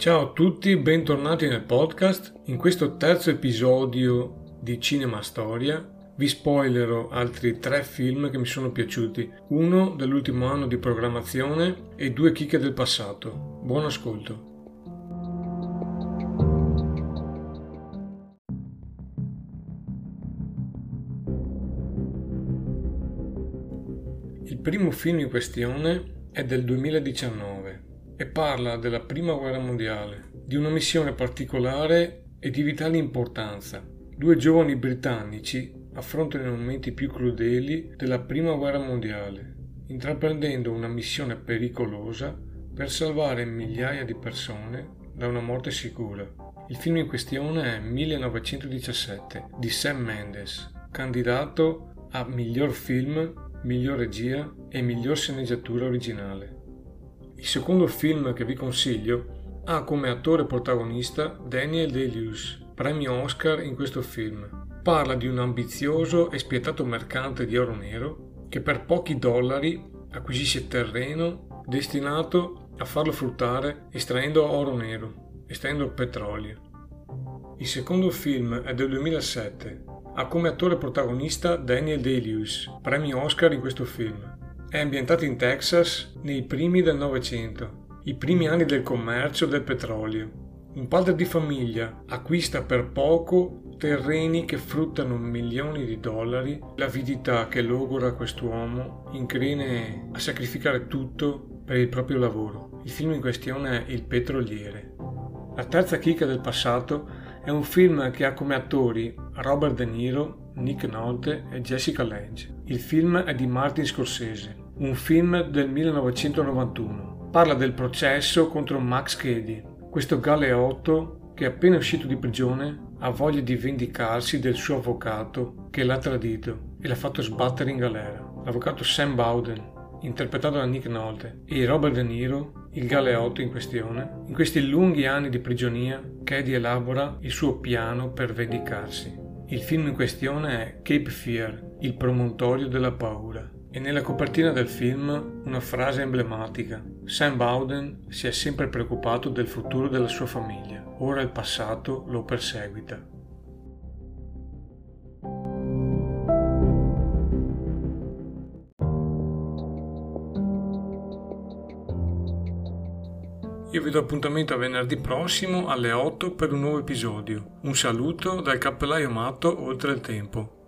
Ciao a tutti, bentornati nel podcast. In questo terzo episodio di Cinema Storia vi spoilerò altri tre film che mi sono piaciuti, uno dell'ultimo anno di programmazione e due chicche del passato. Buon ascolto. Il primo film in questione è del 2019 e parla della Prima Guerra Mondiale, di una missione particolare e di vitale importanza. Due giovani britannici affrontano i momenti più crudeli della Prima Guerra Mondiale, intraprendendo una missione pericolosa per salvare migliaia di persone da una morte sicura. Il film in questione è 1917 di Sam Mendes, candidato a miglior film miglior regia e miglior sceneggiatura originale. Il secondo film che vi consiglio ha come attore protagonista Daniel Day-Lewis, premio Oscar in questo film. Parla di un ambizioso e spietato mercante di oro nero che per pochi dollari acquisisce terreno destinato a farlo fruttare estraendo oro nero, estraendo petrolio. Il secondo film è del 2007 ha come attore protagonista Daniel Day-Lewis, premio Oscar in questo film. È ambientato in Texas nei primi del Novecento, i primi anni del commercio del petrolio. Un padre di famiglia acquista per poco terreni che fruttano milioni di dollari, l'avidità che logora quest'uomo incline a sacrificare tutto per il proprio lavoro. Il film in questione è Il petroliere. La terza chicca del passato è un film che ha come attori Robert De Niro, Nick Nolte e Jessica Lange. Il film è di Martin Scorsese, un film del 1991. Parla del processo contro Max Cady, questo galeotto che appena uscito di prigione ha voglia di vendicarsi del suo avvocato che l'ha tradito e l'ha fatto sbattere in galera. L'avvocato Sam Bowden, interpretato da Nick Nolte, e Robert De Niro, il galeotto in questione, in questi lunghi anni di prigionia, Cady elabora il suo piano per vendicarsi. Il film in questione è Cape Fear, il promontorio della paura. E nella copertina del film una frase emblematica. Sam Bowden si è sempre preoccupato del futuro della sua famiglia. Ora il passato lo perseguita. Io vi do appuntamento a venerdì prossimo alle 8 per un nuovo episodio. Un saluto dal cappellaio matto oltre il tempo.